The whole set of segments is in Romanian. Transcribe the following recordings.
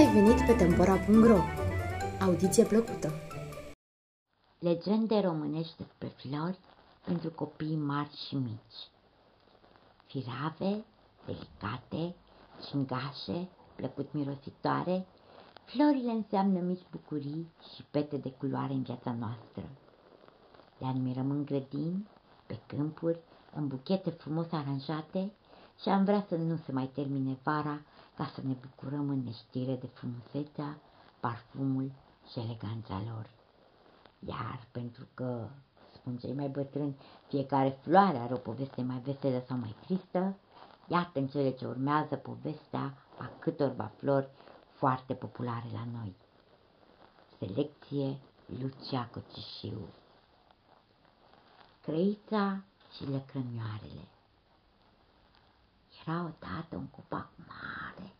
ai venit pe Tempora.ro! Audiție plăcută! Legende românești despre flori pentru copii mari și mici. Firave, delicate, cingașe, plăcut mirositoare, florile înseamnă mici bucurii și pete de culoare în viața noastră. Le admirăm în grădini, pe câmpuri, în buchete frumos aranjate și am vrea să nu se mai termine vara ca să ne bucurăm în neștire de frumusețea, parfumul și eleganța lor. Iar pentru că, spun cei mai bătrâni, fiecare floare are o poveste mai veselă sau mai tristă, iată în cele ce urmează povestea a câtorva flori foarte populare la noi. Selecție Lucia Cocișiu Crăița și lăcrămioarele Era odată un copac mare,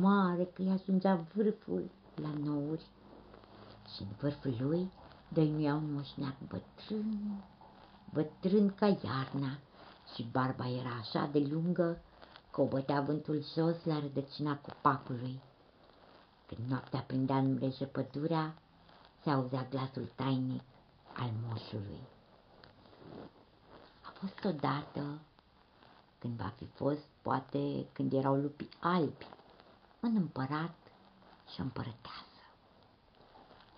mare că îi ajungea vârful la nouri și în vârful lui dăinuia un moșneac bătrân, bătrân ca iarna și barba era așa de lungă că o bătea vântul jos la rădăcina copacului. Când noaptea prindea în mrejă pădurea, se auzea glasul tainic al moșului. A fost odată, când va fi fost, poate când erau lupii albi, un împărat și o împărăteasă.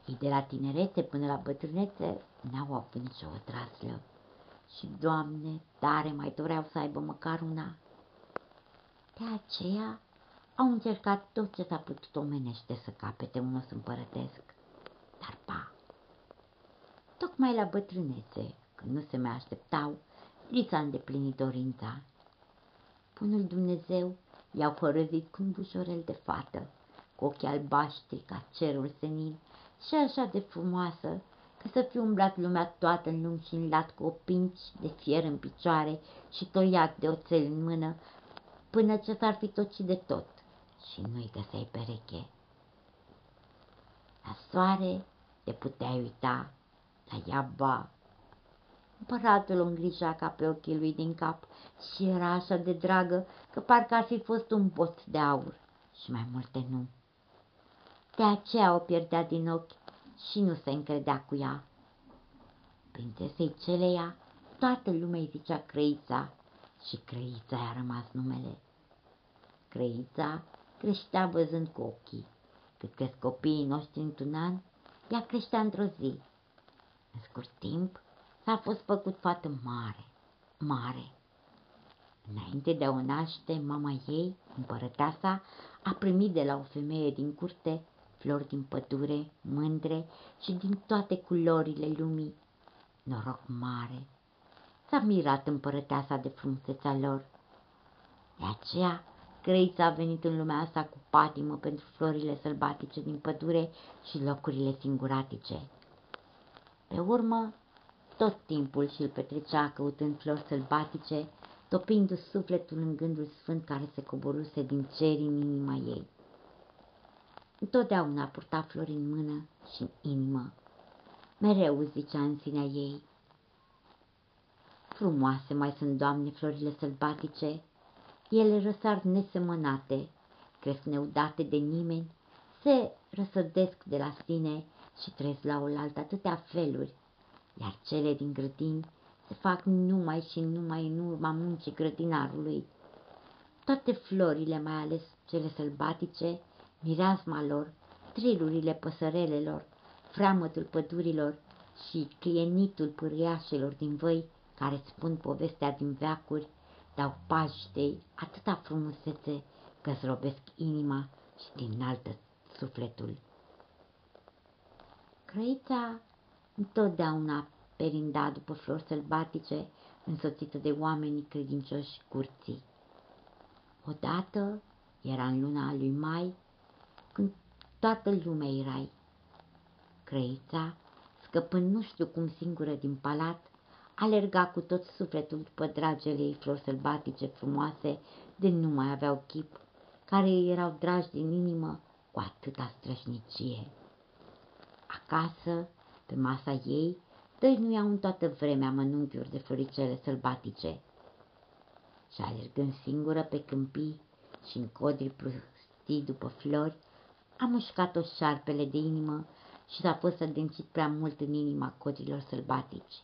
Ei de la tinerețe până la bătrânețe n-au avut nicio odraslă și, Doamne, tare mai doreau să aibă măcar una. De aceea au încercat tot ce s-a putut omenește să capete un os împărătesc, dar pa! Tocmai la bătrânețe, când nu se mai așteptau, li s-a îndeplinit dorința. Bunul Dumnezeu i-au părăzit cu un bușorel de fată, cu ochii albaștri ca cerul senin și așa de frumoasă, că să fi umblat lumea toată în lung și în lat cu opinci de fier în picioare și toiat de oțel în mână, până ce s-ar fi tocit de tot și nu-i găseai pereche. La soare te puteai uita, la ea ba. Împăratul o îngrija ca pe ochii lui din cap și era așa de dragă că parcă ar fi fost un bot de aur și mai multe nu. De aceea o pierdea din ochi și nu se încredea cu ea. Prințesei celeia toată lumea îi zicea Crăița și Crăița i-a rămas numele. Crăița creștea văzând cu ochii. Cât cresc copiii noștri într-un an, ea creștea într-o zi. În scurt timp s-a fost făcut fată mare, mare. Înainte de a o naște, mama ei, împărăteasa, a primit de la o femeie din curte flori din pădure, mândre și din toate culorile lumii. Noroc mare! S-a mirat împărăteasa de frumusețea lor. De aceea, Crăița a venit în lumea asta cu patimă pentru florile sălbatice din pădure și locurile singuratice. Pe urmă, tot timpul și-l petrecea căutând flori sălbatice, topindu-și sufletul în gândul sfânt care se coboruse din cer în inima ei. Întotdeauna purta flori în mână și în inimă. Mereu zicea în sinea ei. Frumoase mai sunt, Doamne, florile sălbatice, ele răsar nesemănate, cresc neudate de nimeni, se răsădesc de la sine și trăiesc la oaltă atâtea feluri, iar cele din grădini se fac numai și numai în urma muncii grădinarului. Toate florile, mai ales cele sălbatice, mireasma lor, trilurile păsărelelor, freamătul pădurilor și clienitul pâriașelor din văi care spun povestea din veacuri, dau paștei atâta frumusețe că îți robesc inima și din altă sufletul. Crăița întotdeauna perinda după flori sălbatice, însoțită de oamenii credincioși curții. Odată era în luna lui mai când toată lumea erai. Crăița, scăpând nu știu cum singură din palat, alerga cu tot sufletul după dragele ei flori sălbatice frumoase, de nu mai aveau chip, care îi erau dragi din inimă cu atâta strășnicie. Acasă, pe masa ei, iau în toată vremea mănunchiuri de floricele sălbatice. Și alergând singură pe câmpii și în codri prostii după flori, A mușcat-o șarpele de inimă și s-a fost adâncit prea mult în inima codrilor sălbatici.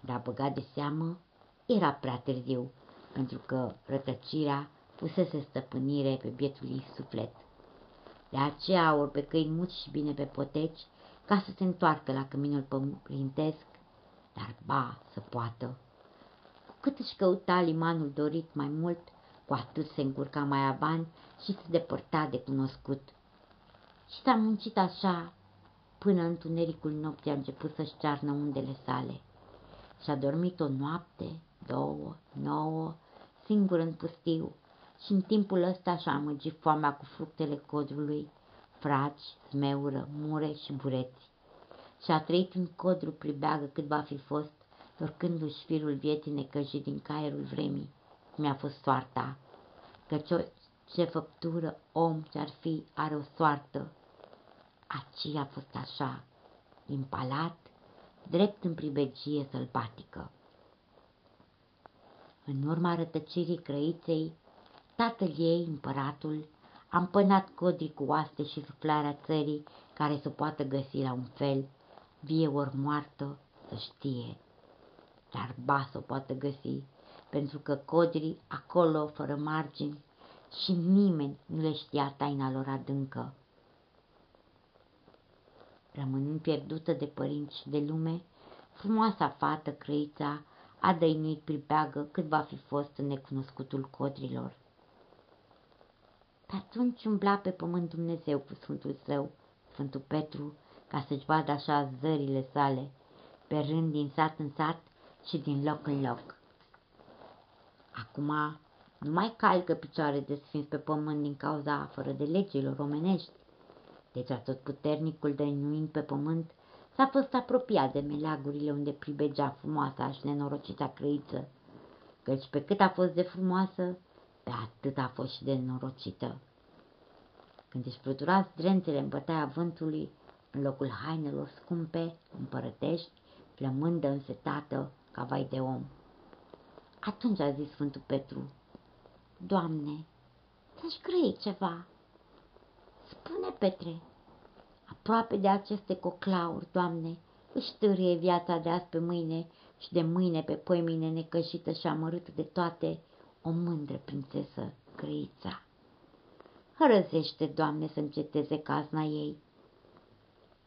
Dar băgat de seamă, era prea târziu, pentru că rătăcirea pusese stăpânire pe bietul ei suflet. De aceea aur pe căi muci și bine pe poteci, ca să se întoarcă la căminul pământesc, dar ba să poată. Cu cât își căuta limanul dorit mai mult, cu atât se încurca mai avan și se depărta de cunoscut. Și s-a muncit așa, până întunericul nopții a început să-și cearnă undele sale. Și-a dormit o noapte, două, nouă, singur în pustiu, și în timpul ăsta și-a amăgit foamea cu fructele codrului, fraci, smeură, mure și bureți. Și-a trăit în codru pribeagă cât va fi fost, torcându-și firul vieții necăjit din caierul vremii. Mi-a fost soarta, căci o, ce făptură om ce-ar fi are o soartă. Aci a fost așa, impalat, drept în pribegie sălbatică. În urma rătăcirii crăiței, tatăl ei, împăratul, a împănat codrii cu oaste și suflarea țării care să poată găsi la un fel, vie ori moartă, să știe. Dar ba să o poată găsi, pentru că codrii acolo, fără margini, și nimeni nu le știa taina lor adâncă. Rămânând pierdută de părinți și de lume, frumoasa fată, crăița, a dăinuit pribeagă cât va fi fost în necunoscutul codrilor. Pe atunci umbla pe pământ Dumnezeu cu Sfântul Său, Sfântul Petru, ca să-și vadă așa zările sale, pe rând din sat în sat și din loc în loc. Acum nu mai calcă picioare de sfinț pe pământ din cauza fără de legilor omenești. Deci tot puternicul dăinuind pe pământ s-a fost apropiat de meleagurile unde pribegea frumoasa și nenorocita crăiță, căci pe cât a fost de frumoasă, pe atât a fost și de norocită. Când își flutura zdrențele în bătaia vântului, în locul hainelor scumpe, împărătești, flămândă însetată ca vai de om. Atunci a zis Sfântul Petru, Doamne, să-și grăi ceva. Spune, Petre, aproape de aceste coclauri, Doamne, își târie viața de azi pe mâine și de mâine pe poimine necăjită și amărâtă de toate, o mândră prințesă, crăița. Hărăzește, Doamne, să înceteze cazna ei.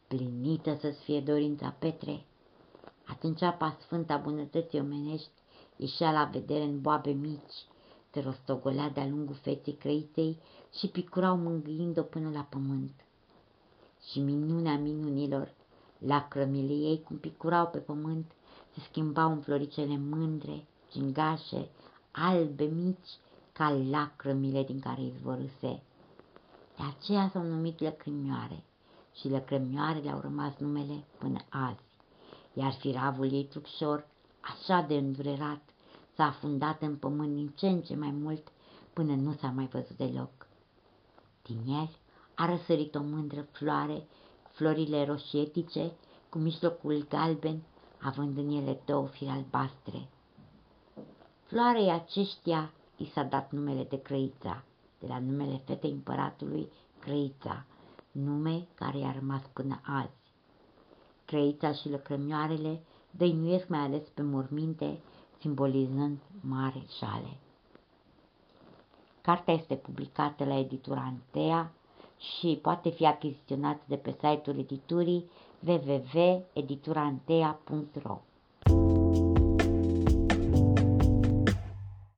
Plinită să-ți fie dorința, Petre. Atunci apa sfânta bunătății omenești ieșea la vedere în boabe mici, se rostogolea de-a lungul feței crăiței și picurau mângâind-o până la pământ. Și minunea minunilor, lacrămile ei cum picurau pe pământ, se schimbau în floricele mândre, gingașe, albe mici, ca lacrămile din care izvorâse. De aceea s-au numit lăcrimioare și lăcrămioarele au rămas numele până azi, iar firavul ei trupșor, așa de îndurerat, s-a afundat în pământ din ce în ce mai mult, până nu s-a mai văzut deloc. Din el a răsărit o mândră floare, florile roșietice, cu mijlocul galben, având în ele două fire albastre. Floarei aceștia i s-a dat numele de Crăița, de la numele fetei împăratului Crăița, nume care i-a rămas până azi. Crăița și lăcrămioarele dăinuiesc mai ales pe morminte, simbolizând mare șale. Cartea este publicată la editura Antea și poate fi achiziționată de pe site-ul editurii www.editurantea.ro